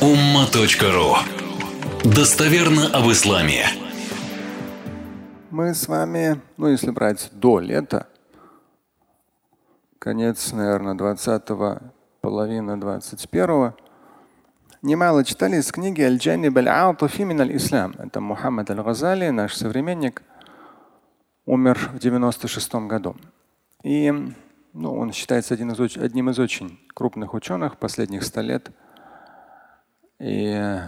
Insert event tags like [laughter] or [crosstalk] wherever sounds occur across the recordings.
umma.ru Достоверно об исламе. Мы с вами, ну если брать до лета, конец, наверное, 20-го, половина 21-го, немало читали из книги Аль-Джани Баль-Аутафи ислам Это Мухаммад Аль-Газали, наш современник, умер в 96 году. И ну, он считается один из, одним из очень крупных ученых последних ста лет. И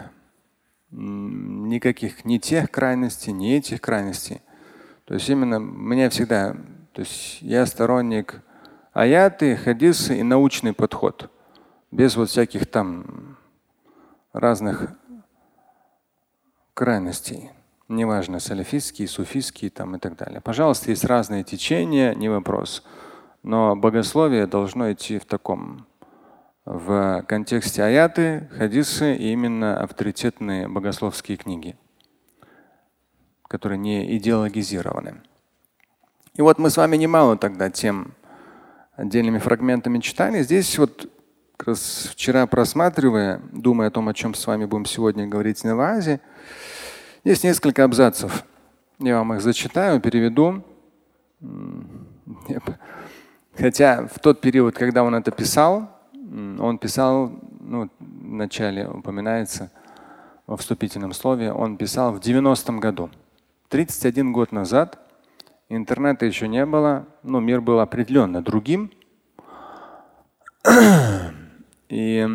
никаких ни тех крайностей, ни этих крайностей. То есть именно мне всегда, то есть я сторонник аяты, хадисы и научный подход. Без вот всяких там разных крайностей. Неважно, салафистские, суфистские там и так далее. Пожалуйста, есть разные течения, не вопрос. Но богословие должно идти в таком, в контексте аяты, хадисы и именно авторитетные богословские книги, которые не идеологизированы. И вот мы с вами немало тогда тем отдельными фрагментами читали. Здесь вот как раз вчера просматривая, думая о том, о чем с вами будем сегодня говорить на вазе, есть несколько абзацев. Я вам их зачитаю, переведу. Хотя в тот период, когда он это писал, он писал, ну, в начале упоминается во вступительном слове, он писал в 90-м году. 31 год назад интернета еще не было, но мир был определенно другим. [clears throat] И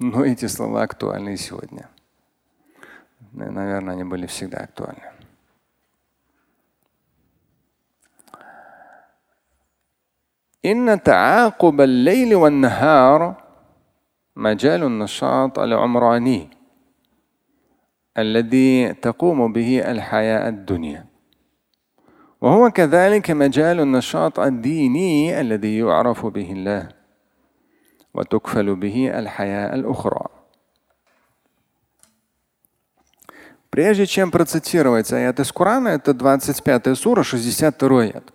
но эти слова актуальны и сегодня. Наверное, они были всегда актуальны. إن تعاقب الليل والنهار مجال النشاط العمراني الذي تقوم به الحياة الدنيا وهو كذلك مجال النشاط الديني الذي يعرف به الله وتكفل به الحياة الأخرى Прежде чем процитировать аят из Корана, это 25 сура, 62 аят.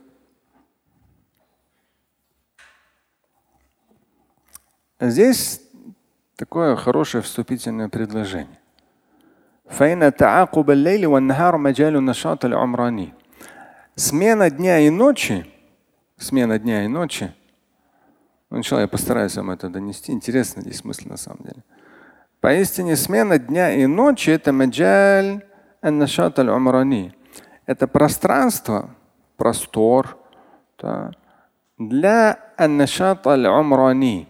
Здесь такое хорошее вступительное предложение. Смена дня и ночи, смена дня и ночи, ну, сначала я постараюсь вам это донести. Интересно здесь смысл на самом деле. Поистине смена дня и ночи это маджаль аннашат аль Это пространство, простор да, для аннашат аль-умрани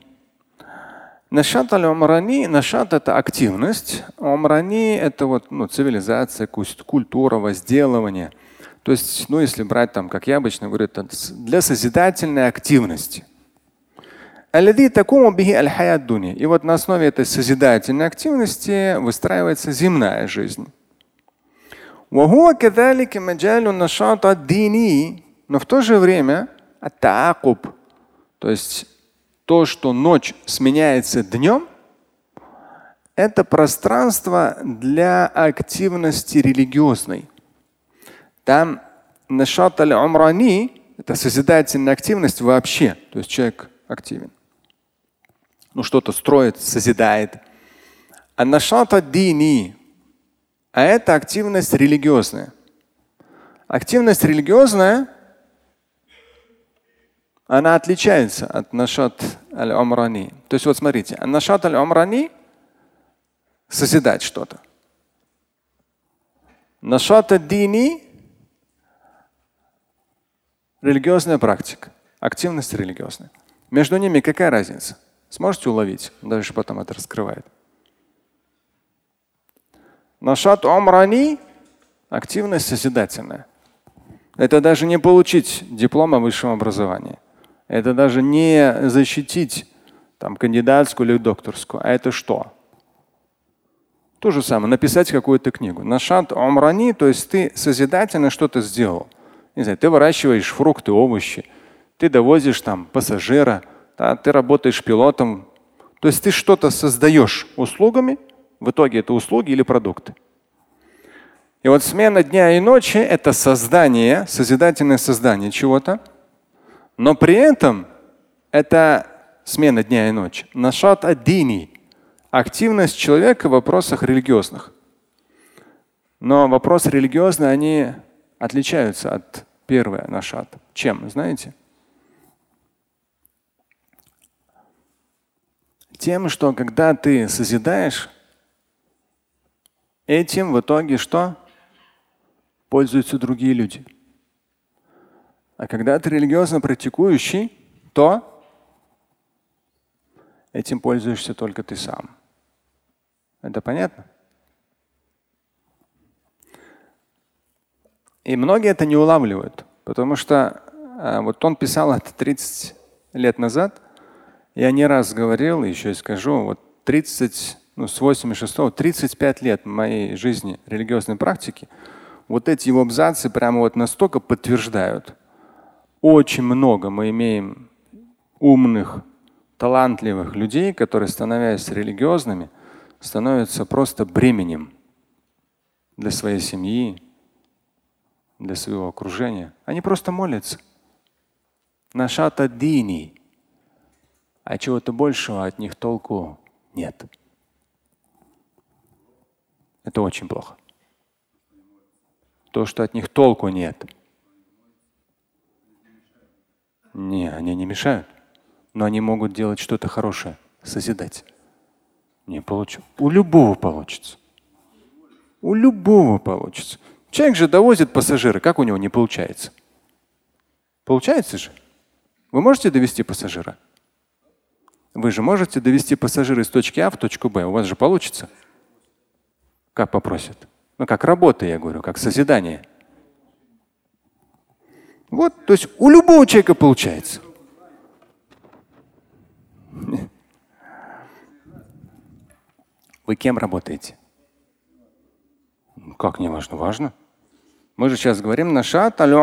Нашат аль-умрани, нашат это активность, умрани это вот ну, цивилизация, культура, возделывание. То есть, ну, если брать там, как я обычно говорю, это для созидательной активности. И вот на основе этой созидательной активности выстраивается земная жизнь. Но в то же время то есть то, что ночь сменяется днем, это пространство для активности религиозной. Там нашат аль-умрани – это созидательная активность вообще, то есть человек активен. Ну что-то строит, созидает. А нашат дини – а это активность религиозная. Активность религиозная она отличается от нашат аль-умрани. То есть вот смотрите, нашат аль-умрани – созидать что-то. Нашат дини – религиозная практика, активность религиозная. Между ними какая разница? Сможете уловить? Дальше потом это раскрывает. Нашат умрани – активность созидательная. Это даже не получить диплома высшего образования. Это даже не защитить там, кандидатскую или докторскую, а это что? То же самое, написать какую-то книгу. Нашат умрани, то есть ты созидательно что-то сделал. Не знаю, ты выращиваешь фрукты, овощи, ты довозишь там пассажира, да, ты работаешь пилотом. То есть ты что-то создаешь услугами, в итоге это услуги или продукты. И вот смена дня и ночи – это создание, созидательное создание чего-то, но при этом это смена дня и ночи. Нашат аддини – активность человека в вопросах религиозных. Но вопросы религиозные, они отличаются от первого нашат. Чем, знаете? Тем, что когда ты созидаешь, этим в итоге что? Пользуются другие люди. А когда ты религиозно практикующий, то этим пользуешься только ты сам. Это понятно? И многие это не улавливают, потому что а, вот он писал это 30 лет назад. Я не раз говорил, еще и скажу, вот 30, ну, с 86 35 лет моей жизни религиозной практики, вот эти его абзацы прямо вот настолько подтверждают. Очень много мы имеем умных, талантливых людей, которые, становясь религиозными, становятся просто бременем для своей семьи, для своего окружения. Они просто молятся. Нашата дини. А чего-то большего от них толку нет. Это очень плохо. То, что от них толку нет. Не, они не мешают. Но они могут делать что-то хорошее, созидать. Не получится. У любого получится. У любого получится. Человек же довозит пассажира, как у него не получается? Получается же. Вы можете довести пассажира? Вы же можете довести пассажира из точки А в точку Б. У вас же получится. Как попросят? Ну, как работа, я говорю, как созидание. Вот, то есть у любого человека получается. Вы кем работаете? Как не важно? Важно. Мы же сейчас говорим нашат аль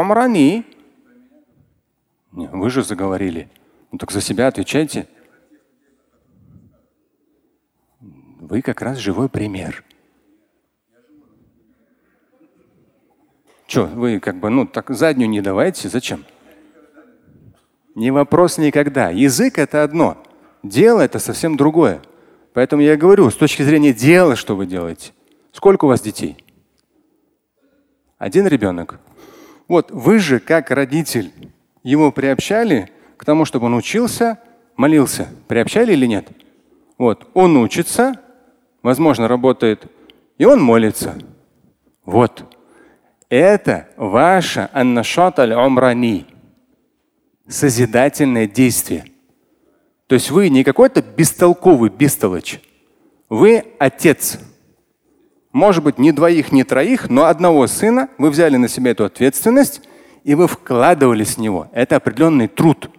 Вы же заговорили. Ну так за себя отвечайте. Вы как раз живой пример. Что, вы как бы, ну, так заднюю не давайте, зачем? Не вопрос никогда. Язык это одно, дело это совсем другое. Поэтому я говорю, с точки зрения дела, что вы делаете. Сколько у вас детей? Один ребенок. Вот вы же, как родитель, его приобщали к тому, чтобы он учился, молился. Приобщали или нет? Вот, он учится, возможно, работает, и он молится. Вот. Это ваше аннашат аль-умрани. Созидательное действие. То есть вы не какой-то бестолковый бестолочь. Вы отец. Может быть, не двоих, не троих, но одного сына. Вы взяли на себя эту ответственность и вы вкладывались в него. Это определенный труд.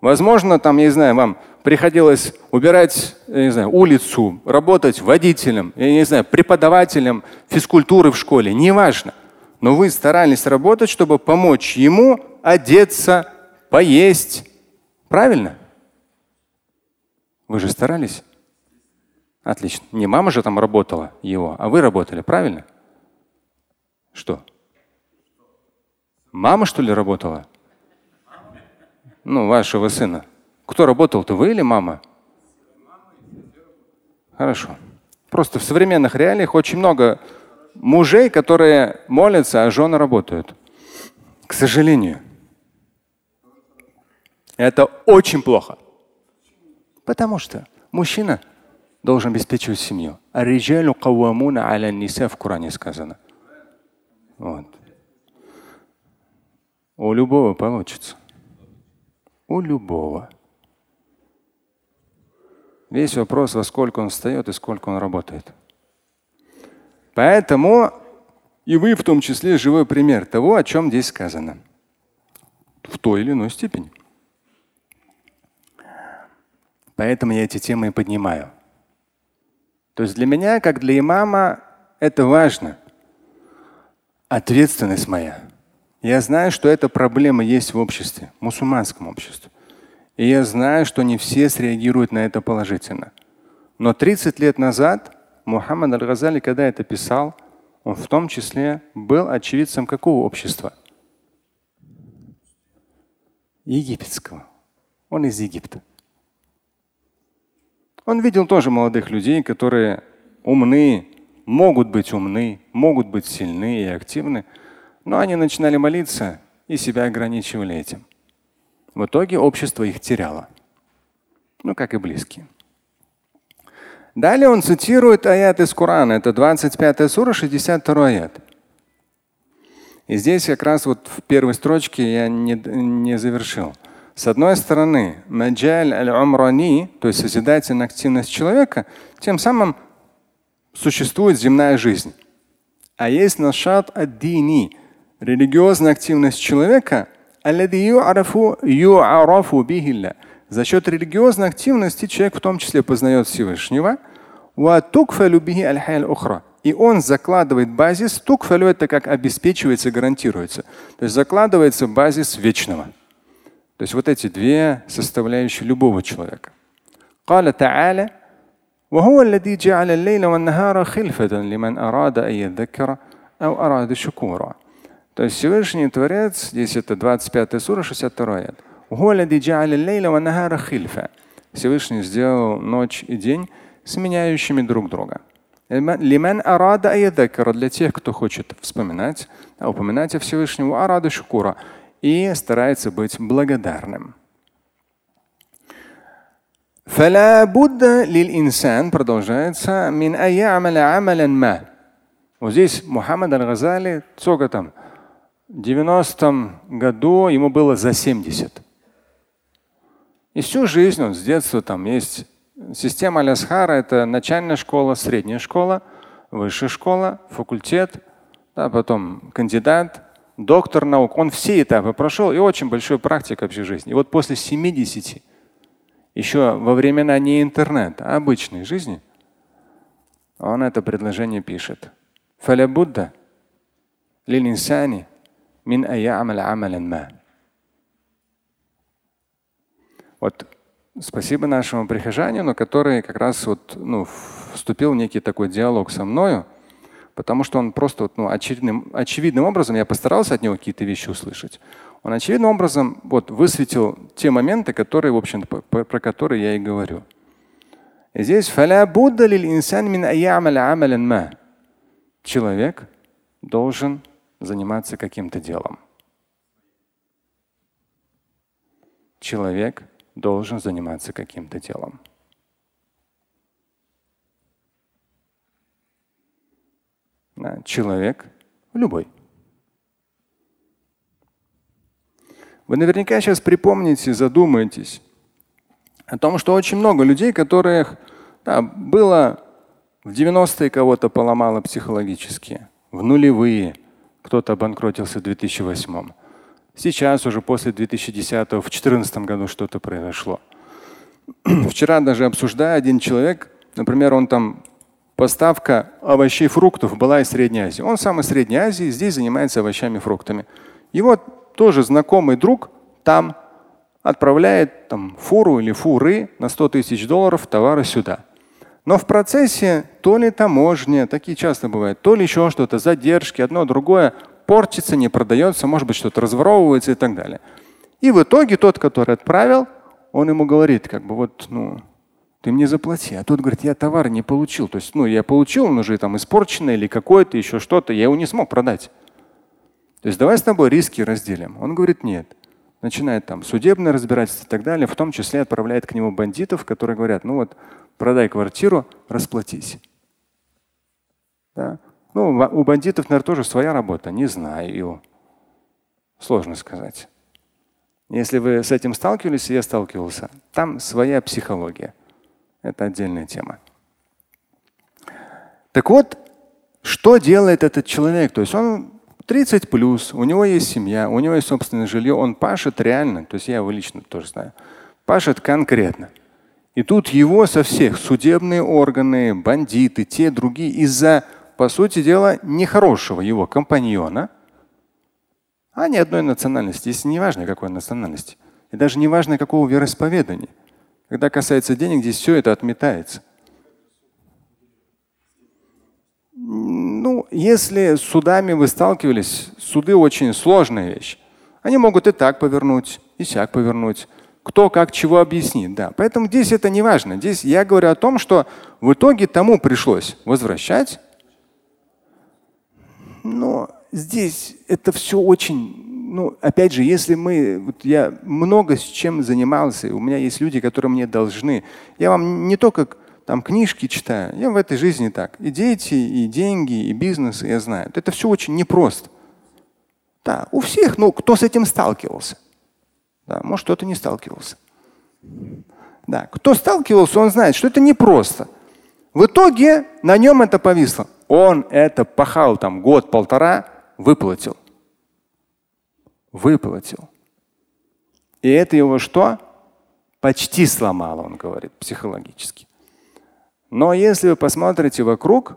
Возможно, там, я не знаю, вам приходилось убирать, я не знаю, улицу, работать водителем, я не знаю, преподавателем физкультуры в школе, неважно. Но вы старались работать, чтобы помочь ему одеться, поесть. Правильно? Вы же старались? Отлично. Не мама же там работала его, а вы работали, правильно? Что? Мама, что ли, работала? Ну, вашего сына. Кто работал-то, вы или мама? Хорошо. Просто в современных реалиях очень много мужей, которые молятся, а жены работают. К сожалению. Это очень плохо. Потому что мужчина должен обеспечивать семью. А в Коране сказано. Вот. У любого получится. У любого. Весь вопрос, во сколько он встает и сколько он работает. Поэтому и вы в том числе живой пример того, о чем здесь сказано. В той или иной степени. Поэтому я эти темы и поднимаю. То есть для меня, как для имама, это важно. Ответственность моя. Я знаю, что эта проблема есть в обществе, в мусульманском обществе. И я знаю, что не все среагируют на это положительно. Но 30 лет назад Мухаммад Аль-Газали, когда это писал, он в том числе был очевидцем какого общества? Египетского. Он из Египта. Он видел тоже молодых людей, которые умны, могут быть умны, могут быть сильны и активны, но они начинали молиться и себя ограничивали этим. В итоге общество их теряло. Ну, как и близкие. Далее он цитирует аят из Корана. Это 25 сура, 62 аят. И здесь как раз вот в первой строчке я не, не завершил. С одной стороны, маджаль аль-умрани, то есть созидательная активность человека, тем самым существует земная жизнь. А есть нашат ад-дини, религиозная активность человека, за счет религиозной активности человек в том числе познает Всевышнего. И он закладывает базис. Тукфалю это как обеспечивается, гарантируется. То есть закладывается базис вечного. То есть вот эти две составляющие любого человека. قال تعالى وهو الذي جعل الليل والنهار خلفة لمن أراد أن يذكر أو أراد شكورا. То есть Всевышний Творец, здесь это 25 сура, 62 аят. Всевышний сделал ночь и день сменяющими друг друга. Лиман арада для тех, кто хочет вспоминать, а упоминать о Всевышнем, арада шукура и старается быть благодарным. فلا بد للإنسان продолжается من أن يعمل عملا ما. Вот здесь Мухаммад Аль-Газали, сколько там? В 90-м году ему было за 70. И всю жизнь он с детства там есть система Алясхара, это начальная школа, средняя школа, высшая школа, факультет, да, потом кандидат, доктор наук. Он все этапы прошел и очень большой практик вообще жизни. И вот после 70, еще во времена не интернета, а обычной жизни, он это предложение пишет. Фалябудда лилинсани мин аямал амалан ма. Вот спасибо нашему прихожанину, который как раз вот, ну, вступил в некий такой диалог со мною, потому что он просто вот, ну, очевидным, очевидным образом, я постарался от него какие-то вещи услышать, он очевидным образом вот, высветил те моменты, которые, в общем про, про которые я и говорю. И здесь человек должен заниматься каким-то делом. Человек должен заниматься каким-то делом. Человек любой. Вы наверняка сейчас припомните, задумаетесь о том, что очень много людей, которых да, было в 90-е кого-то поломало психологически, в нулевые кто-то обанкротился в 2008 Сейчас уже после 2010 в 2014 году что-то произошло. [clears throat] Вчера даже обсуждая один человек, например, он там поставка овощей и фруктов была из Средней Азии. Он сам из Средней Азии, здесь занимается овощами и фруктами. Его тоже знакомый друг там отправляет там, фуру или фуры на 100 тысяч долларов товары сюда. Но в процессе то ли таможня, такие часто бывают, то ли еще что-то, задержки, одно другое, портится, не продается, может быть, что-то разворовывается и так далее. И в итоге тот, который отправил, он ему говорит, как бы вот, ну, ты мне заплати. А тот говорит, я товар не получил. То есть, ну, я получил, он уже там испорченный или какой-то, еще что-то, я его не смог продать. То есть давай с тобой риски разделим. Он говорит, нет. Начинает там судебное разбирательство и так далее, в том числе отправляет к нему бандитов, которые говорят, ну вот, продай квартиру, расплатись. Да? Ну, у бандитов, наверное, тоже своя работа. Не знаю. Сложно сказать. Если вы с этим сталкивались, я сталкивался, там своя психология. Это отдельная тема. Так вот, что делает этот человек? То есть он 30 плюс, у него есть семья, у него есть собственное жилье, он пашет реально, то есть я его лично тоже знаю, пашет конкретно. И тут его со всех судебные органы, бандиты, те, другие, из-за по сути дела, нехорошего его компаньона, а ни одной национальности. Здесь не важно, какой национальности. И даже не важно, какого вероисповедания. Когда касается денег, здесь все это отметается. Ну, если с судами вы сталкивались, суды очень сложная вещь. Они могут и так повернуть, и сяк повернуть. кто как чего объяснит. Да. Поэтому здесь это не важно. Здесь я говорю о том, что в итоге тому пришлось возвращать. Но здесь это все очень, ну, опять же, если мы, вот я много с чем занимался, у меня есть люди, которые мне должны. Я вам не только там книжки читаю, я в этой жизни так. И дети, и деньги, и бизнес, я знаю. Это все очень непросто. Да, у всех, ну, кто с этим сталкивался. Да, может, кто-то не сталкивался. Да, кто сталкивался, он знает, что это непросто. В итоге на нем это повисло. Он это пахал там год-полтора, выплатил. Выплатил. И это его что? Почти сломало, он говорит, психологически. Но если вы посмотрите вокруг,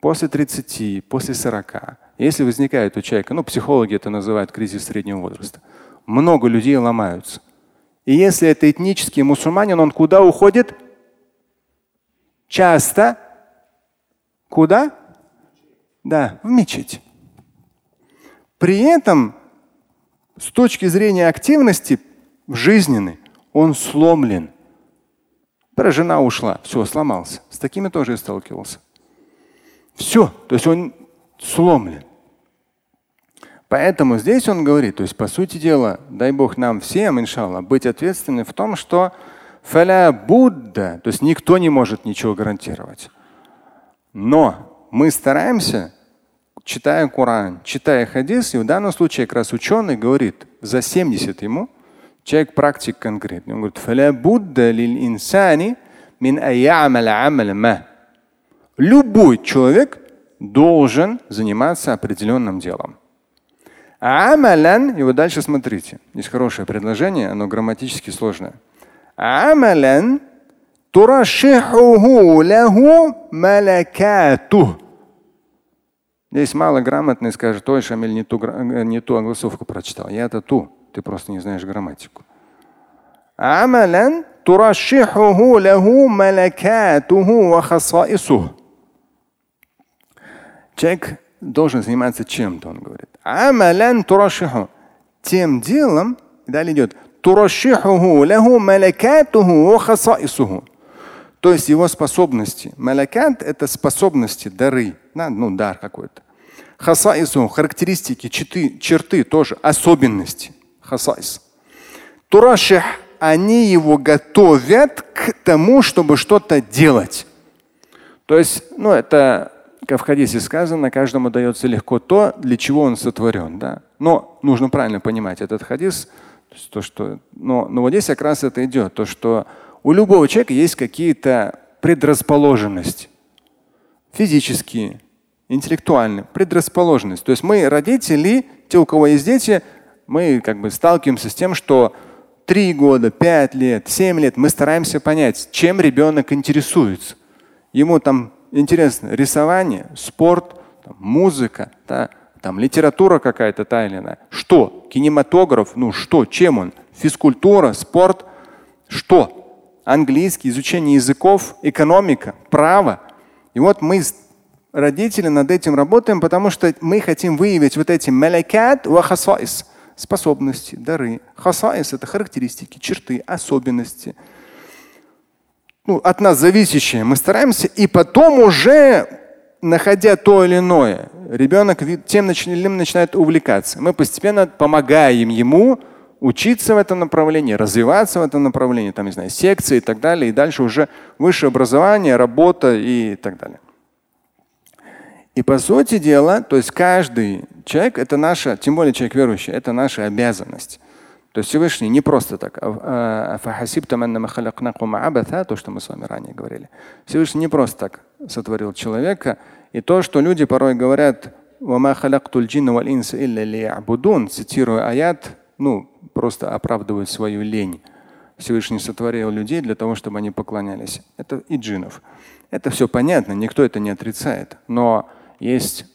после 30, после 40, если возникает у человека, ну, психологи это называют кризис среднего возраста, много людей ломаются. И если это этнический мусульманин, он куда уходит? Часто. Куда? Да, в мечеть. При этом с точки зрения активности жизненной он сломлен. Жена ушла, все, сломался. С такими тоже я сталкивался. Все, то есть он сломлен. Поэтому здесь он говорит, то есть по сути дела, дай Бог нам всем, иншаллах, быть ответственны в том, что фаля Будда, то есть никто не может ничего гарантировать. Но мы стараемся, читая Коран, читая хадис, и в данном случае как раз ученый говорит, за 70 ему, человек практик конкретный, он говорит, Любой человек должен заниматься определенным делом. Амалян, и вот дальше смотрите. Есть хорошее предложение, оно грамматически сложное. Амалян турашихуху лаху малакату. Здесь мало грамотный скажет, ой, Шамиль, не ту, не ту огласовку прочитал. Я это ту. Ты просто не знаешь грамматику. Амалян турашихуху лаху малакатуху ва хасаисух. Человек должен заниматься чем-то, он говорит. Амалян турашиху. Тем делом, далее идет, турашихуху лаху малакатуху хасаисуху. То есть его способности. Малакат – это способности, дары, ну дар какой-то. Хасаису – характеристики, черты, черты тоже, особенности. Хасаис. Тураших – они его готовят к тому, чтобы что-то делать. То есть, ну это как в хадисе сказано, каждому дается легко то, для чего он сотворен. Да? Но нужно правильно понимать этот хадис. То, что, но, но вот здесь как раз это идет, то, что у любого человека есть какие-то предрасположенности. Физические, интеллектуальные, предрасположенность. То есть мы, родители, те, у кого есть дети, мы как бы сталкиваемся с тем, что три года, пять лет, семь лет мы стараемся понять, чем ребенок интересуется. Ему там интересно рисование, спорт, там, музыка, да, там литература какая-то та или иная. Что? Кинематограф, ну что, чем он? Физкультура, спорт, что? Английский, изучение языков, экономика, право. И вот мы родители над этим работаем, потому что мы хотим выявить вот эти малякат ва хасаис способности, дары. Хасаис – это характеристики, черты, особенности – ну, от нас зависящее, мы стараемся, и потом уже, находя то или иное, ребенок тем начинаем, начинает увлекаться. Мы постепенно помогаем ему учиться в этом направлении, развиваться в этом направлении, там, не знаю, секции и так далее, и дальше уже высшее образование, работа и так далее. И по сути дела, то есть каждый человек, это наша, тем более человек верующий, это наша обязанность. То есть Всевышний не просто так. А, то, что мы с вами ранее говорили. Всевышний не просто так сотворил человека. И то, что люди порой говорят, цитируя аят, ну, просто оправдывают свою лень. Всевышний сотворил людей для того, чтобы они поклонялись. Это и джинов. Это все понятно, никто это не отрицает. Но есть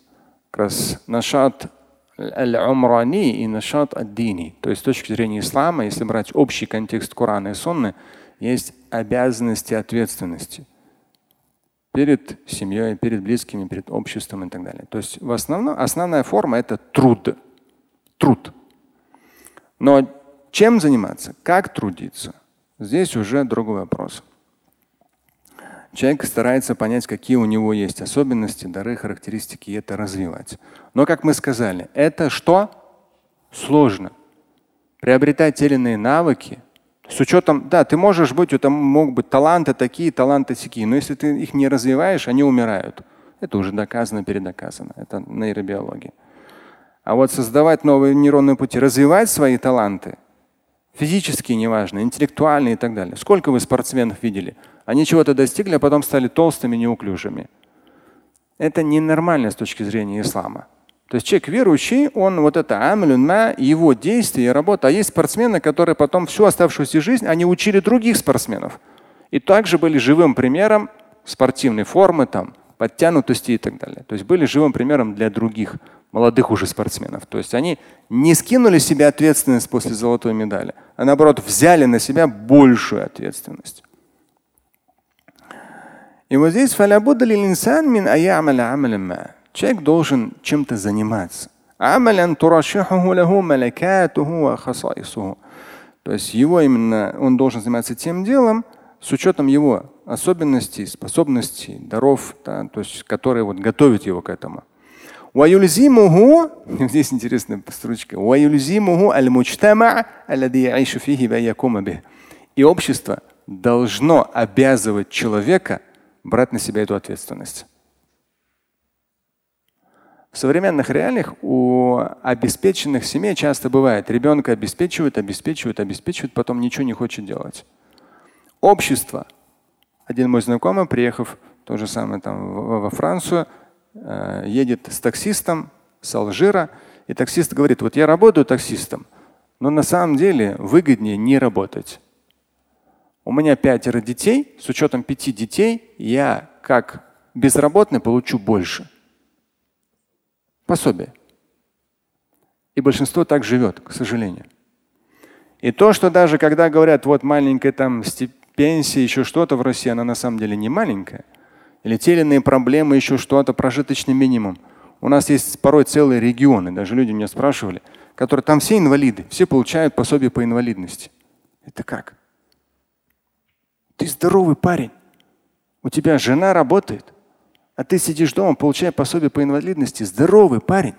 как раз нашат аль-умрани и нашат ад-дини. То есть с точки зрения ислама, если брать общий контекст Корана и Сунны, есть обязанности ответственности перед семьей, перед близкими, перед обществом и так далее. То есть в основном основная форма это труд. Труд. Но чем заниматься, как трудиться, здесь уже другой вопрос. Человек старается понять, какие у него есть особенности, дары, характеристики, и это развивать. Но, как мы сказали, это что? Сложно. Приобретать те или иные навыки, с учетом, да, ты можешь быть, у там могут быть таланты такие, таланты такие, но если ты их не развиваешь, они умирают. Это уже доказано, передоказано. Это нейробиология. А вот создавать новые нейронные пути, развивать свои таланты, физические неважно, интеллектуальные и так далее. Сколько вы спортсменов видели? Они чего-то достигли, а потом стали толстыми, неуклюжими. Это ненормально с точки зрения ислама. То есть человек верующий, он вот это амлюнма, его действия работа. А есть спортсмены, которые потом всю оставшуюся жизнь, они учили других спортсменов. И также были живым примером спортивной формы, там, подтянутости и так далее. То есть были живым примером для других молодых уже спортсменов. То есть они не скинули себе ответственность после золотой медали, а наоборот взяли на себя большую ответственность. И вот здесь человек должен чем-то заниматься. То есть его именно, он должен заниматься тем делом с учетом его особенностей, способностей, даров, да, то есть, которые вот готовят его к этому. [laughs] Здесь интересная строчка. И общество должно обязывать человека брать на себя эту ответственность. В современных реалиях у обеспеченных семей часто бывает, ребенка обеспечивают, обеспечивают, обеспечивают, потом ничего не хочет делать. Общество. Один мой знакомый, приехав то же самое там во Францию, э, едет с таксистом с Алжира, и таксист говорит, вот я работаю таксистом, но на самом деле выгоднее не работать. У меня пятеро детей, с учетом пяти детей я как безработный получу больше. Пособие. И большинство так живет, к сожалению. И то, что даже когда говорят, вот маленькая там пенсия, еще что-то в России, она на самом деле не маленькая. Или те или иные проблемы, еще что-то, прожиточный минимум. У нас есть порой целые регионы, даже люди меня спрашивали, которые там все инвалиды, все получают пособие по инвалидности. Это как? Ты здоровый парень. У тебя жена работает, а ты сидишь дома, получая пособие по инвалидности. Здоровый парень.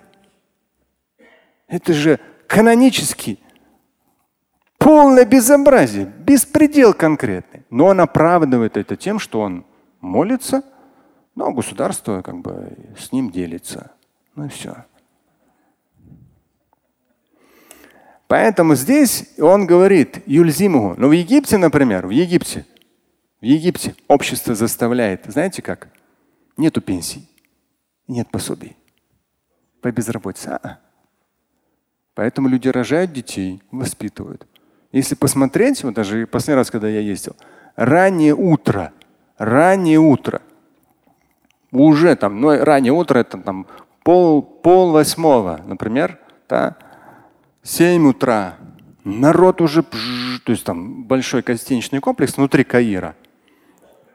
Это же канонический полное безобразие, беспредел конкретный. Но он оправдывает это тем, что он молится, но государство как бы с ним делится. Ну и все. Поэтому здесь он говорит Юльзиму. Ну в Египте, например, в Египте в Египте общество заставляет, знаете как? Нету пенсий, нет пособий по безработице. А -а. Поэтому люди рожают детей, воспитывают. Если посмотреть, вот даже последний раз, когда я ездил, раннее утро, раннее утро, уже там, ну раннее утро это там пол, пол восьмого, например, да, 7 утра, народ уже, то есть там большой гостиничный комплекс внутри Каира –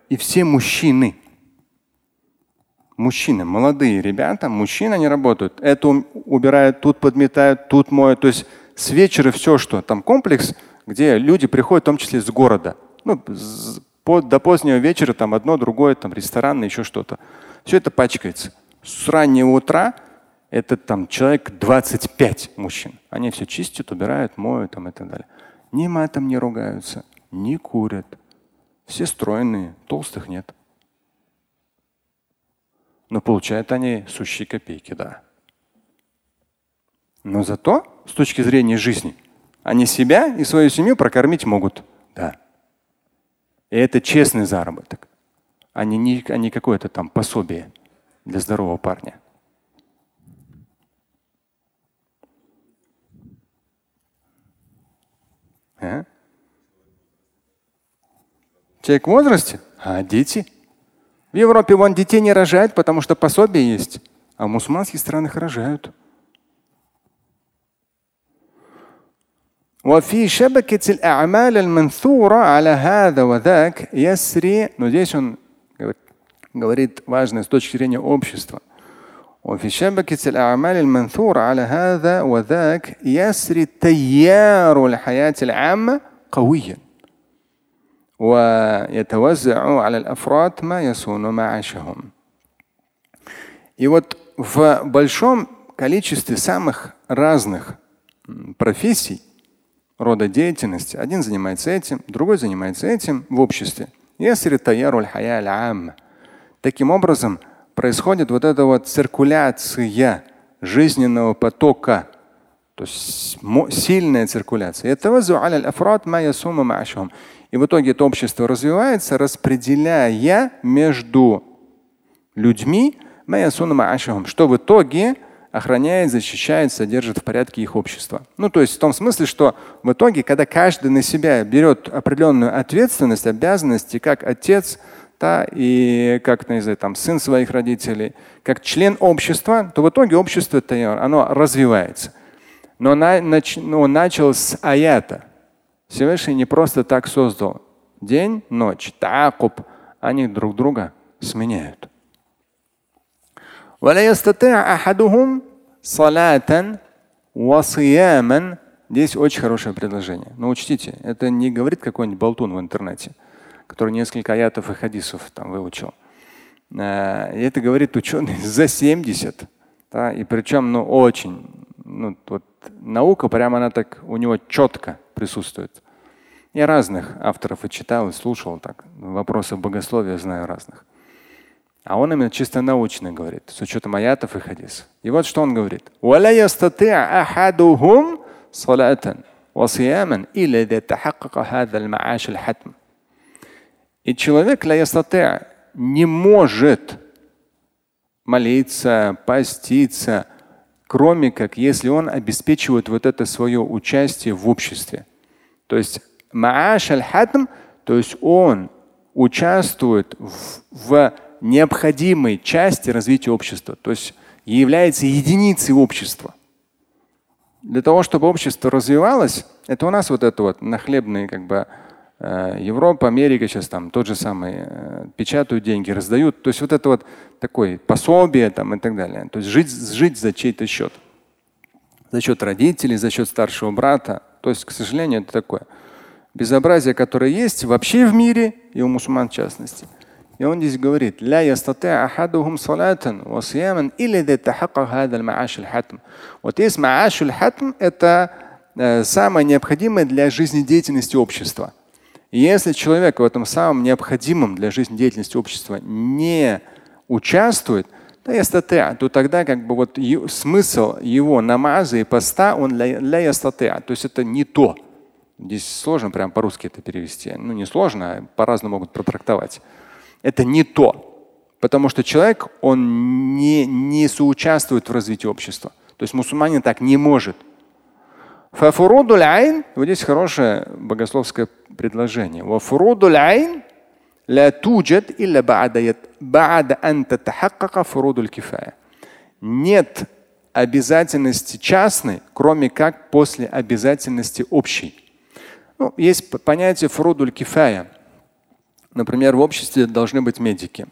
и все мужчины. Мужчины, молодые ребята, мужчины, они работают. Это убирают, тут подметают, тут моют. То есть с вечера все, что там комплекс, где люди приходят, в том числе из города. Ну, до позднего вечера там одно, другое, там ресторан, еще что-то. Все это пачкается. С раннего утра это там человек 25 мужчин. Они все чистят, убирают, моют там и так далее. Ни матом не ругаются, не курят, все стройные, толстых нет. Но получают они сущие копейки, да. Но зато с точки зрения жизни они себя и свою семью прокормить могут. Да. И это честный заработок, а не, а не какое-то там пособие для здорового парня. А? Человек в возрасте, а дети? В Европе вон детей не рожают, потому что пособие есть, а в мусульманских странах рожают. وفي شبكة الأعمال المنثورة على هذا وذاك يسري, но здесь он говорит важное с точки зрения общества. وفي شبكة الأعمال المنثورة على هذا وذاك يسري تيار الحياة العامة قويا ويتوزع على الأفراد ما يصون معاشهم. И вот в большом количестве самых разных профессий, рода деятельности, один занимается этим, другой занимается этим в обществе. Таким образом, происходит вот эта вот циркуляция жизненного потока, то есть сильная циркуляция. И в итоге это общество развивается, распределяя между людьми что в итоге охраняет, защищает, содержит в порядке их общество. Ну, то есть в том смысле, что в итоге, когда каждый на себя берет определенную ответственность, обязанности, как отец, да, и как не знаю, там, сын своих родителей, как член общества, то в итоге общество оно развивается. Но на, нач, ну, начал с аята. Всевышний не просто так создал. День, ночь, такуб, они друг друга сменяют. Здесь очень хорошее предложение. Но учтите, это не говорит какой-нибудь болтун в интернете, который несколько аятов и хадисов там выучил. Э, это говорит ученый [laughs] за 70. Да, и причем ну, очень ну, вот, наука, прямо она так у него четко присутствует. Я разных авторов и читал, и слушал так. Вопросы богословия знаю разных. А он именно чисто научно говорит, с учетом аятов и хадис. И вот что он говорит. И человек не может молиться, поститься, кроме как если он обеспечивает вот это свое участие в обществе. То есть аль-хатм, то есть он участвует в, в необходимой части развития общества, то есть является единицей общества. Для того, чтобы общество развивалось, это у нас вот это вот нахлебные как бы э, Европа, Америка сейчас там тот же самый э, печатают деньги, раздают. То есть вот это вот такое пособие там и так далее. То есть жить, жить за чей-то счет. За счет родителей, за счет старшего брата. То есть, к сожалению, это такое безобразие, которое есть вообще в мире и у мусульман в частности. И он здесь говорит, لا يستطيع أحدهم صلاة وصياما إلا إذا تحقق هذا المعاش الحتم. Вот есть معاش الحتم – это э, самое необходимое для жизнедеятельности общества. И если человек в этом самом необходимом для жизнедеятельности общества не участвует, то тогда как бы вот смысл его намаза и поста, он ля то есть это не то. Здесь сложно прям по-русски это перевести. Ну не сложно, а по-разному могут протрактовать это не то. Потому что человек, он не, не соучаствует в развитии общества. То есть мусульманин так не может. Вот здесь хорошее богословское предложение. Нет обязательности частной, кроме как после обязательности общей. Ну, есть понятие фурудуль кифая. Например, в обществе должны быть медики.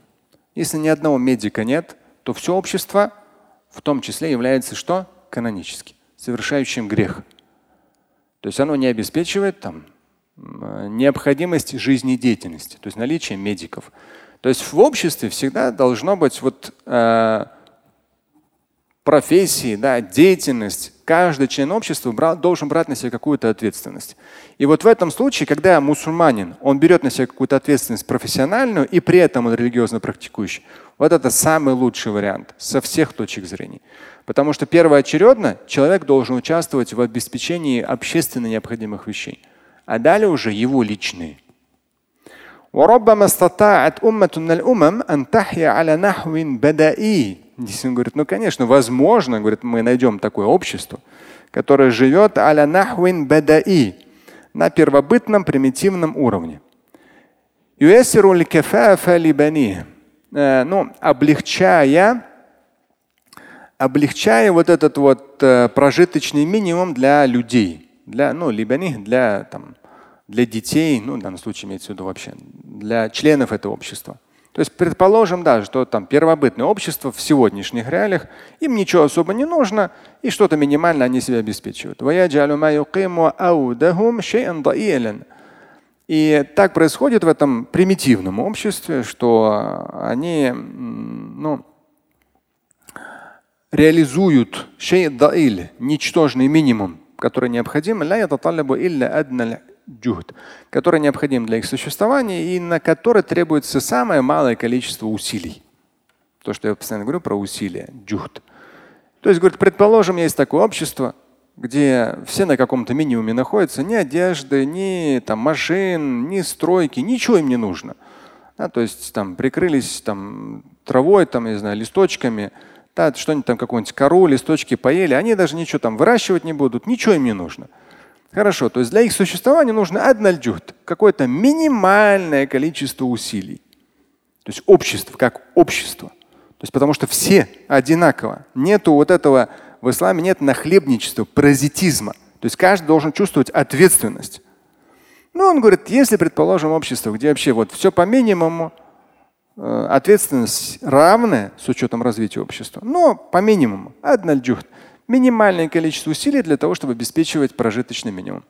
Если ни одного медика нет, то все общество в том числе является что? Канонически, совершающим грех. То есть оно не обеспечивает там, необходимость жизнедеятельности, то есть наличие медиков. То есть в обществе всегда должно быть вот, э, профессии, да, деятельность, каждый член общества брал, должен брать на себя какую-то ответственность. И вот в этом случае, когда мусульманин, он берет на себя какую-то ответственность профессиональную и при этом он религиозно практикующий, вот это самый лучший вариант со всех точек зрения. Потому что первоочередно человек должен участвовать в обеспечении общественно необходимых вещей, а далее уже его личные. وربما استطاعت أمة من الأمم أن تحيا على نحو بدائي он говорит, ну конечно, возможно, говорит, мы найдем такое общество, которое живет аля нахвин бадаи, на первобытном примитивном уровне. Э, ну, облегчая, облегчая вот этот вот э, прожиточный минимум для людей, для, ну, либани, для, там, для детей, ну, в данном случае имеется в виду вообще, для членов этого общества. То есть предположим, да, что там первобытное общество в сегодняшних реалиях, им ничего особо не нужно, и что-то минимально они себя обеспечивают. И так происходит в этом примитивном обществе, что они ну, реализуют ничтожный минимум, который необходим, который необходим для их существования и на который требуется самое малое количество усилий. То, что я постоянно говорю про усилия, джухд. То есть, говорит, предположим, есть такое общество, где все на каком-то минимуме находятся, ни одежды, ни там, машин, ни стройки, ничего им не нужно. Да, то есть там прикрылись там, травой, там, не знаю, листочками, да, что-нибудь там, какую-нибудь кору, листочки поели, они даже ничего там выращивать не будут, ничего им не нужно. Хорошо, то есть для их существования нужно аднальджухт, какое-то минимальное количество усилий. То есть общество, как общество. То есть потому что все одинаково. Нету вот этого, в исламе нет нахлебничества, паразитизма. То есть каждый должен чувствовать ответственность. Ну, он говорит, если, предположим, общество, где вообще вот все по минимуму, э, ответственность равная с учетом развития общества, но по минимуму, аднальджухт минимальное количество усилий для того, чтобы обеспечивать прожиточный минимум.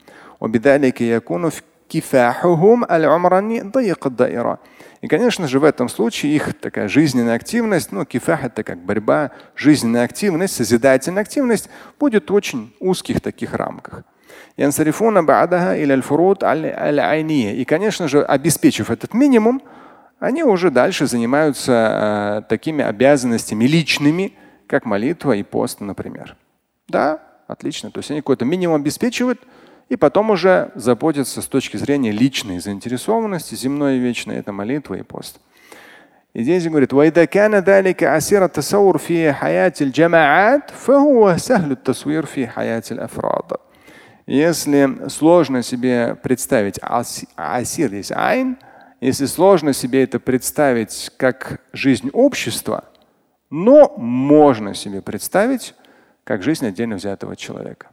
И, конечно же, в этом случае их такая жизненная активность, ну, кифах это как борьба, жизненная активность, созидательная активность будет в очень узких таких рамках. И, конечно же, обеспечив этот минимум, они уже дальше занимаются э, такими обязанностями личными, как молитва и пост, например. Да, отлично. То есть они какой-то минимум обеспечивают, и потом уже заботятся с точки зрения личной заинтересованности, земной и вечной, это молитва и пост. И здесь говорит, если сложно себе представить асир есть если сложно себе это представить как жизнь общества, но можно себе представить как жизнь отдельно взятого человека.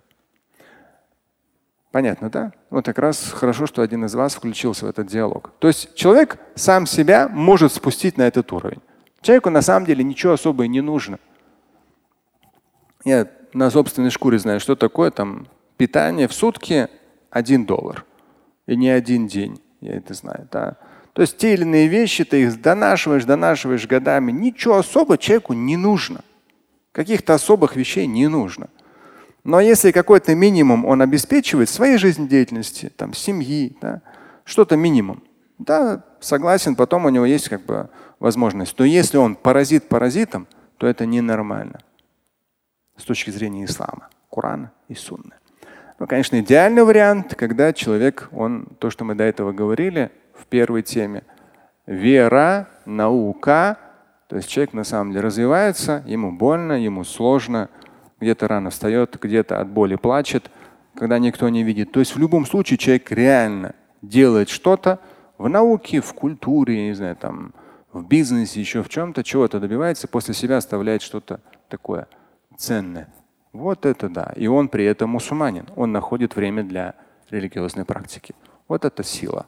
Понятно, да? Вот как раз хорошо, что один из вас включился в этот диалог. То есть человек сам себя может спустить на этот уровень. Человеку на самом деле ничего особо и не нужно. Я на собственной шкуре знаю, что такое там питание в сутки один доллар. И не один день. Я это знаю. Да? То есть те или иные вещи, ты их донашиваешь, донашиваешь годами. Ничего особо человеку не нужно. Каких-то особых вещей не нужно. Но если какой-то минимум он обеспечивает своей жизнедеятельности, там, семьи, да, что-то минимум, да, согласен, потом у него есть как бы возможность. Но если он паразит паразитом, то это ненормально с точки зрения ислама, Корана и Сунны. Ну, конечно, идеальный вариант, когда человек, он, то, что мы до этого говорили в первой теме, вера, наука, то есть человек на самом деле развивается, ему больно, ему сложно, где-то рано встает, где-то от боли плачет, когда никто не видит. То есть в любом случае человек реально делает что-то в науке, в культуре, не знаю, там, в бизнесе, еще в чем-то, чего-то добивается, после себя оставляет что-то такое ценное. Вот это да. И он при этом мусульманин. Он находит время для религиозной практики. Вот это сила.